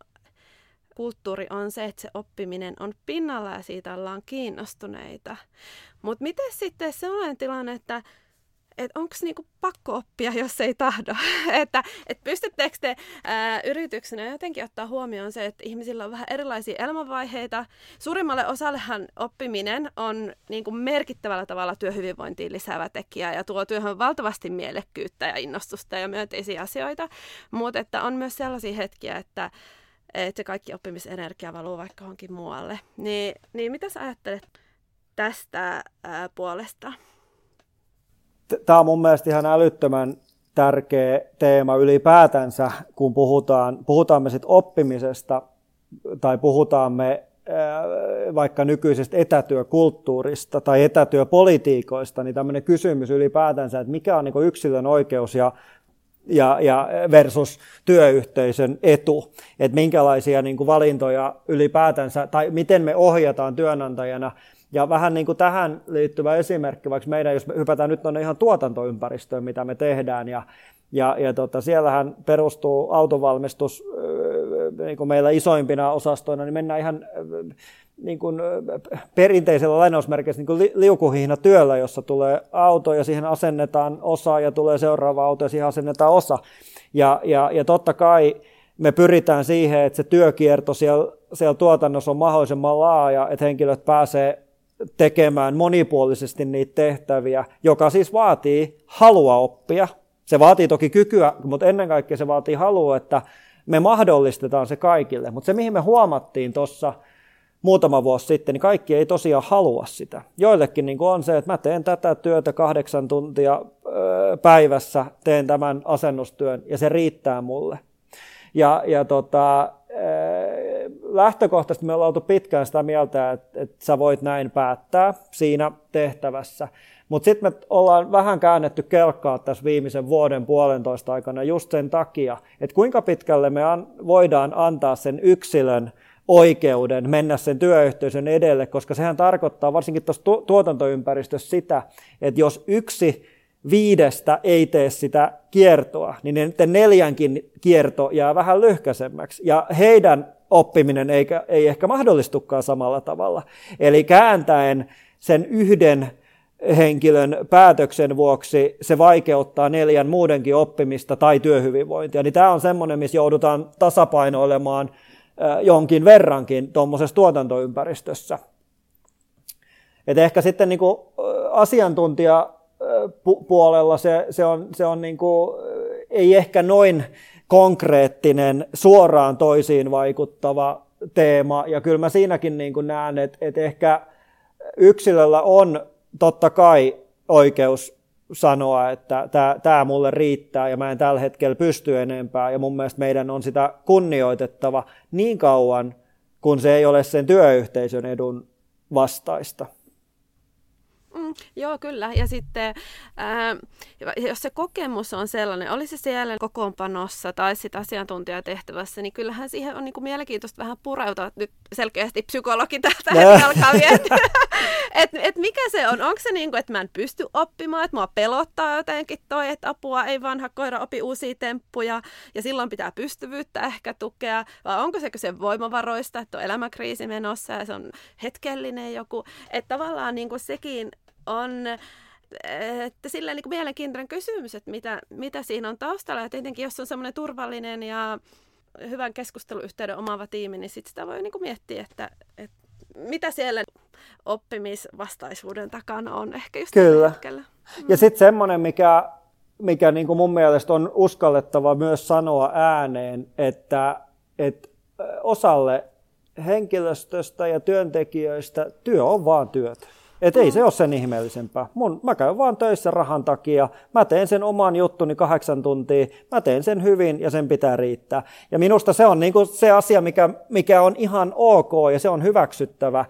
kulttuuri on se, että se oppiminen on pinnalla ja siitä ollaan kiinnostuneita. Mutta miten sitten sellainen tilanne, että että onko niinku pakko oppia, jos ei tahdo. [laughs] että et pystyttekö te ää, yrityksenä jotenkin ottaa huomioon se, että ihmisillä on vähän erilaisia elämänvaiheita. Suurimmalle osallehan oppiminen on niinku merkittävällä tavalla työhyvinvointiin lisäävä tekijä ja tuo työhön valtavasti mielekkyyttä ja innostusta ja myönteisiä asioita. Mutta että on myös sellaisia hetkiä, että että se kaikki oppimisenergia valuu vaikka johonkin muualle. Niin, niin mitä sä ajattelet tästä ää, puolesta? Tämä on mun mielestä ihan älyttömän tärkeä teema ylipäätänsä, kun puhutaan, puhutaan me sitten oppimisesta tai puhutaan me vaikka nykyisestä etätyökulttuurista tai etätyöpolitiikoista, niin tämmöinen kysymys ylipäätänsä, että mikä on niin yksilön oikeus ja ja, ja versus työyhteisön etu, että minkälaisia niin kuin valintoja ylipäätänsä, tai miten me ohjataan työnantajana. Ja vähän niin kuin tähän liittyvä esimerkki, vaikka meidän, jos me hypätään nyt tuonne ihan tuotantoympäristöön, mitä me tehdään, ja, ja, ja tota, siellähän perustuu autovalmistus niin kuin meillä isoimpina osastoina, niin mennään ihan niin kuin perinteisellä lainausmerkeissä niin kuin liukuhihna työllä, jossa tulee auto ja siihen asennetaan osa ja tulee seuraava auto ja siihen asennetaan osa. Ja, ja, ja totta kai me pyritään siihen, että se työkierto siellä, siellä tuotannossa on mahdollisimman laaja, että henkilöt pääsee tekemään monipuolisesti niitä tehtäviä, joka siis vaatii halua oppia. Se vaatii toki kykyä, mutta ennen kaikkea se vaatii halua, että me mahdollistetaan se kaikille. Mutta se, mihin me huomattiin tuossa muutama vuosi sitten, niin kaikki ei tosiaan halua sitä. Joillekin niin on se, että mä teen tätä työtä kahdeksan tuntia päivässä, teen tämän asennustyön ja se riittää mulle. Ja, ja tota, lähtökohtaisesti me ollaan oltu pitkään sitä mieltä, että, että sä voit näin päättää siinä tehtävässä. Mutta sitten me ollaan vähän käännetty kelkkaa tässä viimeisen vuoden puolentoista aikana just sen takia, että kuinka pitkälle me an, voidaan antaa sen yksilön oikeuden mennä sen työyhteisön edelle, koska sehän tarkoittaa varsinkin tuossa tuotantoympäristössä sitä, että jos yksi viidestä ei tee sitä kiertoa, niin niiden neljänkin kierto jää vähän lyhkäisemmäksi. Ja heidän oppiminen ei, ei ehkä mahdollistukaan samalla tavalla. Eli kääntäen sen yhden henkilön päätöksen vuoksi se vaikeuttaa neljän muudenkin oppimista tai työhyvinvointia. Niin tämä on semmoinen, missä joudutaan tasapainoilemaan jonkin verrankin tuommoisessa tuotantoympäristössä. Et ehkä sitten niin kuin asiantuntijapuolella se, se on, se on niin kuin, ei ehkä noin konkreettinen, suoraan toisiin vaikuttava teema. Ja kyllä mä siinäkin niin kuin näen, että, että ehkä yksilöllä on totta kai oikeus sanoa, että tämä mulle riittää ja mä en tällä hetkellä pysty enempää. Ja mun mielestä meidän on sitä kunnioitettava niin kauan, kun se ei ole sen työyhteisön edun vastaista. Mm, joo, kyllä. Ja sitten ää, jos se kokemus on sellainen, oli se siellä kokoonpanossa tai sitten asiantuntijatehtävässä, niin kyllähän siihen on niin kuin mielenkiintoista vähän pureutua. Nyt selkeästi psykologi täältä alkaa miettiä, [laughs] että et mikä se on. Onko se niin kuin, että mä en pysty oppimaan, että mua pelottaa jotenkin toi, että apua ei vanha koira opi uusia temppuja ja silloin pitää pystyvyyttä ehkä tukea, vai onko se se voimavaroista, että on elämäkriisi menossa ja se on hetkellinen joku, että tavallaan niin kuin sekin on että sillä niin kuin mielenkiintoinen kysymys, että mitä, mitä siinä on taustalla. Ja tietenkin, jos on semmoinen turvallinen ja hyvän keskusteluyhteyden omaava tiimi, niin sit sitä voi niin kuin miettiä, että, että mitä siellä oppimisvastaisuuden takana on ehkä just Kyllä. hetkellä. Mm. Ja sitten semmoinen, mikä, mikä niin kuin mun mielestä on uskallettava myös sanoa ääneen, että, että osalle henkilöstöstä ja työntekijöistä työ on vaan työtä. Et ei se ole sen ihmeellisempää. Mun, mä käyn vaan töissä rahan takia, mä teen sen oman juttuni kahdeksan tuntia, mä teen sen hyvin ja sen pitää riittää. Ja minusta se on niinku se asia, mikä, mikä on ihan ok ja se on hyväksyttävä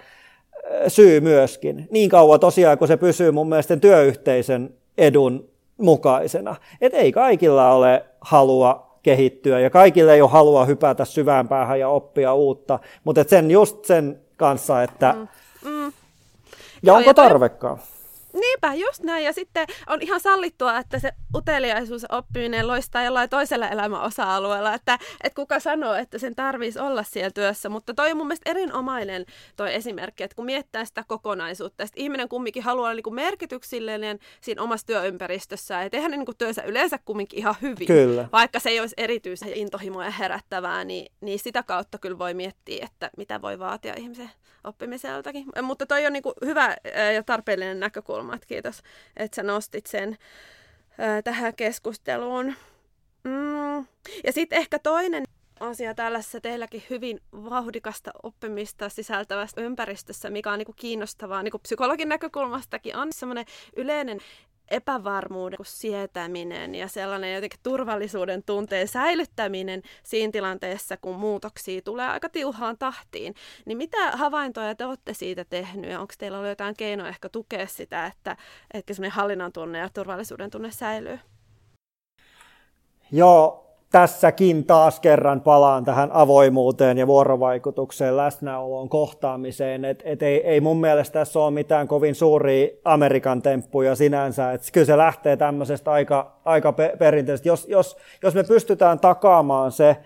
syy myöskin. Niin kauan tosiaan, kun se pysyy mun mielestä työyhteisön edun mukaisena. Et ei kaikilla ole halua kehittyä ja kaikille ei ole halua hypätä syvään päähän ja oppia uutta, mutta sen just sen kanssa, että mm. Onko tarvekaan? Niinpä, just näin. Ja sitten on ihan sallittua, että se uteliaisuus oppiminen loistaa jollain toisella elämän osa-alueella. Että, että kuka sanoo, että sen tarvitsisi olla siellä työssä. Mutta toi on mun mielestä erinomainen toi esimerkki, että kun miettää sitä kokonaisuutta, että ihminen kumminkin haluaa olla niin merkityksellinen siinä omassa työympäristössä ja tehdä niin kuin työnsä yleensä kumminkin ihan hyvin. Kyllä. Vaikka se ei olisi erityisen intohimoja herättävää, niin, niin sitä kautta kyllä voi miettiä, että mitä voi vaatia ihmisen oppimiseltakin. Mutta toi on niin kuin hyvä ja tarpeellinen näkökulma, että kiitos, että sä nostit sen tähän keskusteluun. Mm. Ja sitten ehkä toinen asia tällaisessa teilläkin hyvin vauhdikasta oppimista sisältävässä ympäristössä, mikä on niin kiinnostavaa niin psykologin näkökulmastakin, on semmoinen yleinen epävarmuuden sietäminen ja sellainen jotenkin turvallisuuden tunteen säilyttäminen siinä tilanteessa, kun muutoksia tulee aika tiuhaan tahtiin. Niin mitä havaintoja te olette siitä tehnyt ja onko teillä ollut jotain keinoa ehkä tukea sitä, että, että semmoinen hallinnan tunne ja turvallisuuden tunne säilyy? Joo, tässäkin taas kerran palaan tähän avoimuuteen ja vuorovaikutukseen, läsnäoloon, kohtaamiseen. Et, et ei, ei mun mielestä tässä ole mitään kovin suuria Amerikan temppuja sinänsä. Et kyllä se lähtee tämmöisestä aika, aika perinteisesti. Jos, jos, jos me pystytään takaamaan se,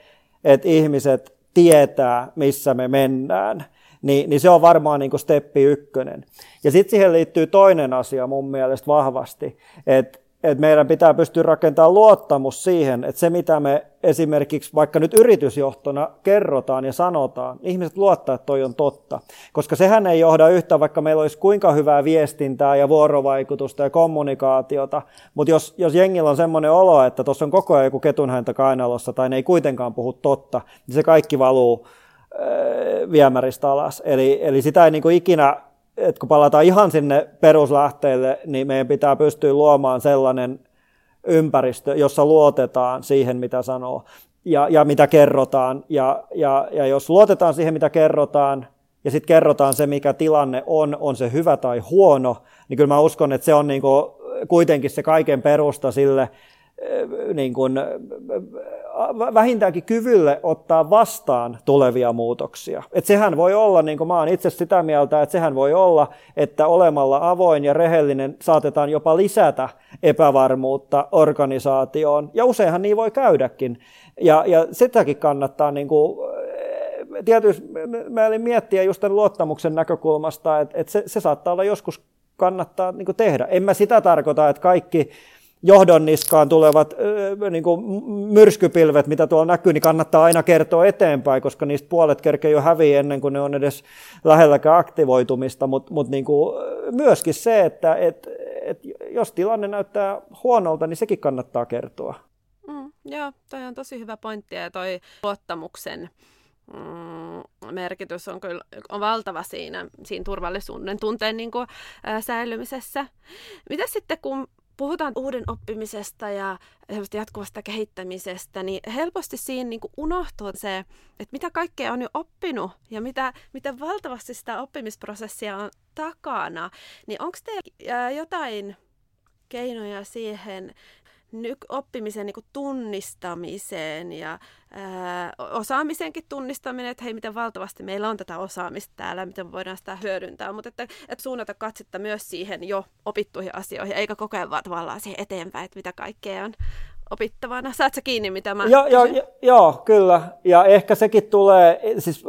että ihmiset tietää, missä me mennään, niin, niin se on varmaan niin steppi ykkönen. Ja sitten siihen liittyy toinen asia mun mielestä vahvasti, että että meidän pitää pystyä rakentamaan luottamus siihen, että se mitä me esimerkiksi vaikka nyt yritysjohtona kerrotaan ja sanotaan, ihmiset luottaa, että toi on totta. Koska sehän ei johda yhtä, vaikka meillä olisi kuinka hyvää viestintää ja vuorovaikutusta ja kommunikaatiota, mutta jos, jos jengillä on semmoinen olo, että tuossa on koko ajan joku ketunhäntä kainalossa tai ne ei kuitenkaan puhu totta, niin se kaikki valuu viemäristä alas. Eli, eli sitä ei niin ikinä että kun palataan ihan sinne peruslähteelle, niin meidän pitää pystyä luomaan sellainen ympäristö, jossa luotetaan siihen, mitä sanoo ja, ja mitä kerrotaan. Ja, ja, ja jos luotetaan siihen, mitä kerrotaan, ja sitten kerrotaan se, mikä tilanne on, on se hyvä tai huono, niin kyllä mä uskon, että se on niin kuin kuitenkin se kaiken perusta sille niin kuin vähintäänkin kyvylle ottaa vastaan tulevia muutoksia. Et sehän voi olla, niin kuin mä oon itse sitä mieltä, että sehän voi olla, että olemalla avoin ja rehellinen saatetaan jopa lisätä epävarmuutta organisaatioon. Ja useinhan niin voi käydäkin. Ja, ja sitäkin kannattaa niin kuin, tietysti mä olin miettiä just tämän luottamuksen näkökulmasta, että, että se, se saattaa olla joskus kannattaa niin tehdä. En mä sitä tarkoita, että kaikki johdon niskaan tulevat niin kuin myrskypilvet, mitä tuolla näkyy, niin kannattaa aina kertoa eteenpäin, koska niistä puolet kerkee jo häviä ennen kuin ne on edes lähelläkään aktivoitumista, mutta mut niin myöskin se, että et, et jos tilanne näyttää huonolta, niin sekin kannattaa kertoa. Mm, joo, toi on tosi hyvä pointti ja toi luottamuksen mm, merkitys on kyllä on valtava siinä, siinä turvallisuuden tunteen niin kuin, ää, säilymisessä. Mitä sitten, kun puhutaan uuden oppimisesta ja jatkuvasta kehittämisestä, niin helposti siinä niin unohtuu se, että mitä kaikkea on jo oppinut ja mitä, mitä valtavasti sitä oppimisprosessia on takana. Niin onko teillä jotain keinoja siihen, nyk- oppimisen niin tunnistamiseen ja ää, osaamisenkin tunnistaminen, että hei, miten valtavasti meillä on tätä osaamista täällä, miten me voidaan sitä hyödyntää, mutta että, että suunnata katsetta myös siihen jo opittuihin asioihin, eikä koko ajan vaan tavallaan siihen eteenpäin, että mitä kaikkea on opittavana. Saat sä kiinni, mitä mä Joo, jo, jo, joo kyllä. Ja ehkä sekin tulee, siis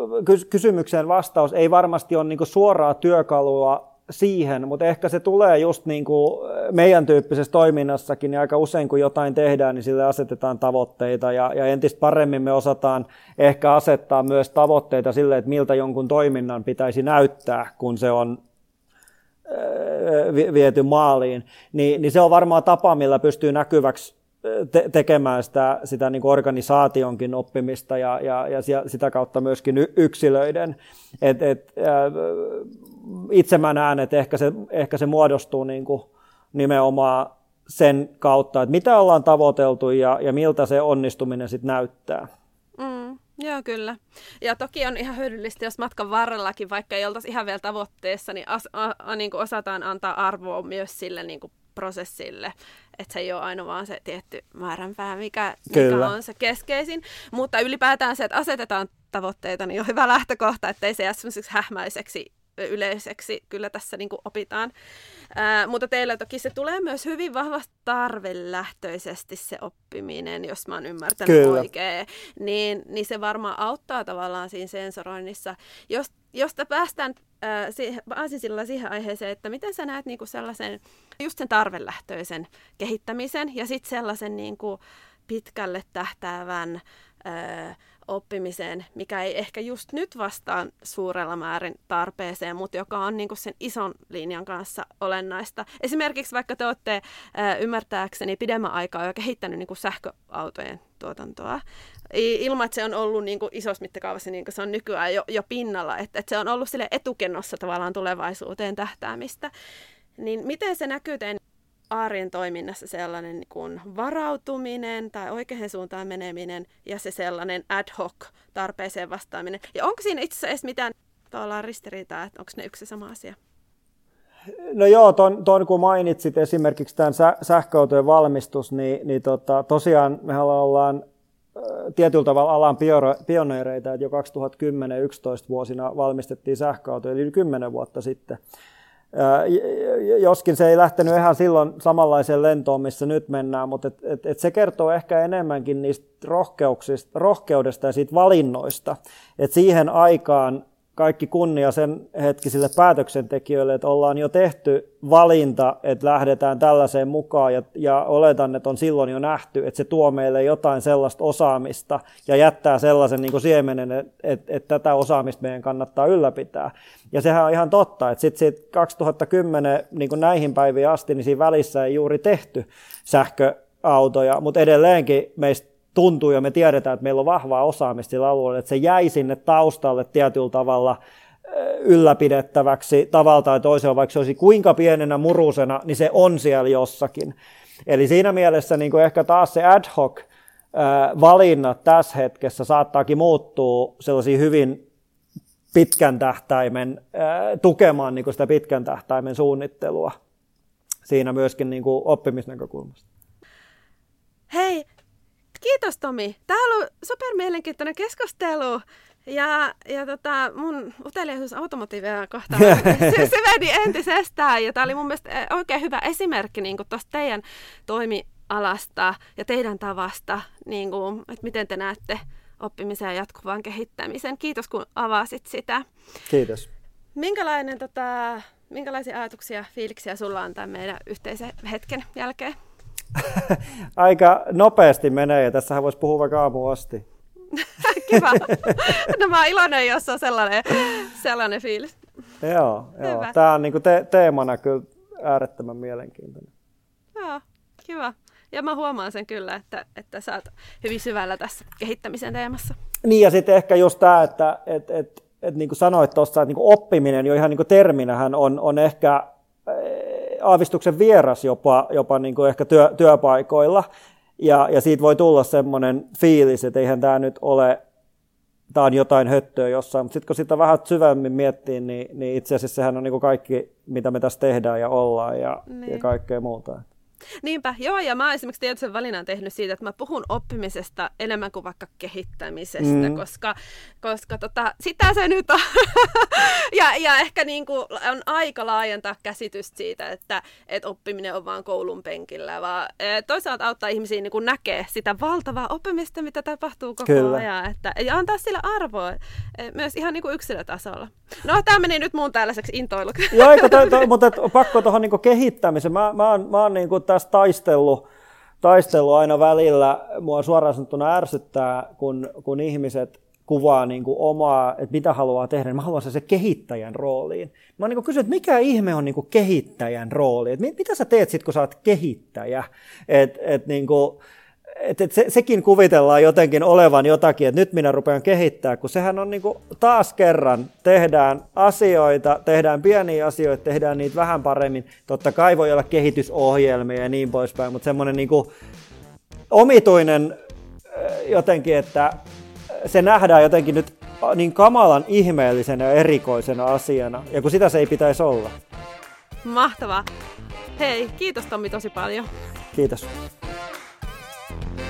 kysymykseen vastaus ei varmasti ole niin suoraa työkalua siihen, mutta ehkä se tulee just niin kuin meidän tyyppisessä toiminnassakin, niin aika usein kun jotain tehdään, niin sille asetetaan tavoitteita ja, ja entistä paremmin me osataan ehkä asettaa myös tavoitteita sille, että miltä jonkun toiminnan pitäisi näyttää, kun se on viety maaliin, niin, niin se on varmaan tapa, millä pystyy näkyväksi te- tekemään sitä, sitä niin kuin organisaationkin oppimista ja, ja, ja sitä kautta myöskin yksilöiden. Et, et, äh, itse mä näen, että ehkä se, ehkä se muodostuu niin kuin nimenomaan sen kautta, että mitä ollaan tavoiteltu ja, ja miltä se onnistuminen sitten näyttää. Mm, joo, kyllä. Ja toki on ihan hyödyllistä, jos matkan varrellakin, vaikka ei oltaisi ihan vielä tavoitteessa, niin, as, a, a, niin kuin osataan antaa arvoa myös sille niin kuin prosessille. Että se ei ole aina vaan se tietty määränpää, mikä, mikä on se keskeisin. Mutta ylipäätään se, että asetetaan tavoitteita, niin on hyvä lähtökohta, ettei se jää semmoiseksi hähmäiseksi yleiseksi kyllä tässä niin kuin opitaan. Ää, mutta teillä toki se tulee myös hyvin vahvasti tarvelähtöisesti se oppiminen, jos mä oon ymmärtänyt kyllä. oikein. Niin, niin se varmaan auttaa tavallaan siinä sensoroinnissa. Jos, josta päästään ää, siihen, sillä siihen aiheeseen, että miten sä näet niin kuin sellaisen, just sen tarvelähtöisen kehittämisen ja sitten sellaisen niin kuin pitkälle tähtäävän ää, oppimiseen, mikä ei ehkä just nyt vastaan suurella määrin tarpeeseen, mutta joka on niin kuin sen ison linjan kanssa olennaista. Esimerkiksi vaikka te olette äh, ymmärtääkseni pidemmän aikaa jo kehittänyt niin kuin sähköautojen tuotantoa, ilman että se on ollut niin kuin isossa mittakaavassa, niin kuin se on nykyään jo, jo pinnalla, että, että se on ollut sille etukennossa tavallaan tulevaisuuteen tähtäämistä. Niin miten se näkyy teidän arjen toiminnassa sellainen niin kuin varautuminen tai oikeaan suuntaan meneminen ja se sellainen ad hoc tarpeeseen vastaaminen. Ja onko siinä itse asiassa mitään tavallaan ristiriitaa, että onko ne yksi sama asia? No joo, ton, ton kun mainitsit esimerkiksi tämän sä, sähköautojen valmistus, niin, niin tota, tosiaan me ollaan tietyllä tavalla alan pioneereita, että jo 2010-2011 vuosina valmistettiin sähköautoja, eli 10 vuotta sitten joskin se ei lähtenyt ihan silloin samanlaiseen lentoon, missä nyt mennään, mutta et, et, et se kertoo ehkä enemmänkin niistä rohkeudesta ja siitä valinnoista. Et siihen aikaan kaikki kunnia sen hetkisille päätöksentekijöille, että ollaan jo tehty valinta, että lähdetään tällaiseen mukaan ja, ja oletan, että on silloin jo nähty, että se tuo meille jotain sellaista osaamista ja jättää sellaisen niin kuin siemenen, että, että, että tätä osaamista meidän kannattaa ylläpitää. Ja sehän on ihan totta, että sitten sit 2010 niin kuin näihin päiviin asti, niin siinä välissä ei juuri tehty sähköautoja, mutta edelleenkin meistä tuntuu ja me tiedetään, että meillä on vahvaa osaamista sillä alueella, että se jäi sinne taustalle tietyllä tavalla ylläpidettäväksi tavalla tai toisella, vaikka se olisi kuinka pienenä murusena, niin se on siellä jossakin. Eli siinä mielessä niin kuin ehkä taas se ad hoc valinnat tässä hetkessä saattaakin muuttua sellaisiin hyvin pitkän tähtäimen, tukemaan niin kuin sitä pitkän tähtäimen suunnittelua siinä myöskin niin kuin oppimisnäkökulmasta. Hei, kiitos Tomi. Tämä on ollut super mielenkiintoinen keskustelu. Ja, ja tota, mun uteliaisuus automotiivia kohtaan [laughs] se, vedi entisestään. Ja tämä oli mun mielestä eh, oikein hyvä esimerkki niin tuosta teidän toimialasta ja teidän tavasta, niin kuin, että miten te näette oppimisen ja jatkuvan kehittämisen. Kiitos kun avasit sitä. Kiitos. Minkälainen, tota, minkälaisia ajatuksia, fiiliksiä sulla on tämän meidän yhteisen hetken jälkeen? [laughs] Aika nopeasti menee ja tässähän voisi puhua vaikka aamu asti. [laughs] Kiva. No mä oon iloinen, jos on sellainen, sellainen fiilis. Joo, joo. tämä on niinku te- teemana kyllä äärettömän mielenkiintoinen. Joo, kiva. Ja mä huomaan sen kyllä, että, että sä oot hyvin syvällä tässä kehittämisen teemassa. Niin ja sitten ehkä just tämä, että et, et, et, niin kuin sanoit tuossa, että niin kuin oppiminen jo ihan niin kuin terminähän on, on ehkä aavistuksen vieras jopa, jopa niin kuin ehkä työ, työpaikoilla. Ja, ja siitä voi tulla semmoinen fiilis, että eihän tämä nyt ole, tämä on jotain höttöä jossain. Mutta sitten kun sitä vähän syvemmin miettii, niin, niin itse asiassa sehän on niin kuin kaikki, mitä me tässä tehdään ja ollaan ja, niin. ja kaikkea muuta. Niinpä, joo, ja mä oon esimerkiksi tietoisen valinnan tehnyt siitä, että mä puhun oppimisesta enemmän kuin vaikka kehittämisestä, mm. koska, koska tota, sitä se nyt on. [laughs] ja, ja ehkä niin kuin on aika laajentaa käsitystä siitä, että, että oppiminen on vaan koulun penkillä, vaan e, toisaalta auttaa ihmisiä niin kuin näkee sitä valtavaa oppimista, mitä tapahtuu koko Kyllä. ajan, että, ja antaa sille arvoa e, myös ihan niin kuin yksilötasolla. No, tämä meni nyt muun tällaiseksi intoiluksi. joo, eikö, [laughs] mutta pakko tuohon niin kehittämiseen. Mä, mä oon, mä oon niin kuin tässä taistellut, taistellut aina välillä. Mua suoraan sanottuna ärsyttää, kun, kun ihmiset kuvaa niin kuin omaa, että mitä haluaa tehdä, mä haluan se kehittäjän rooliin. Mä niin kysynyt, että mikä ihme on niin kuin kehittäjän rooli? Et mitä sä teet sitten, kun sä oot kehittäjä? Et, et niin kuin, et, et se, sekin kuvitellaan jotenkin olevan jotakin, että nyt minä rupean kehittää, kun sehän on niin kuin taas kerran, tehdään asioita, tehdään pieniä asioita, tehdään niitä vähän paremmin. Totta kai voi olla kehitysohjelmia ja niin poispäin, mutta semmoinen niin kuin omituinen jotenkin, että se nähdään jotenkin nyt niin kamalan ihmeellisenä ja erikoisena asiana, ja kun sitä se ei pitäisi olla. Mahtavaa. Hei, kiitos Tommi tosi paljon. Kiitos. Bye.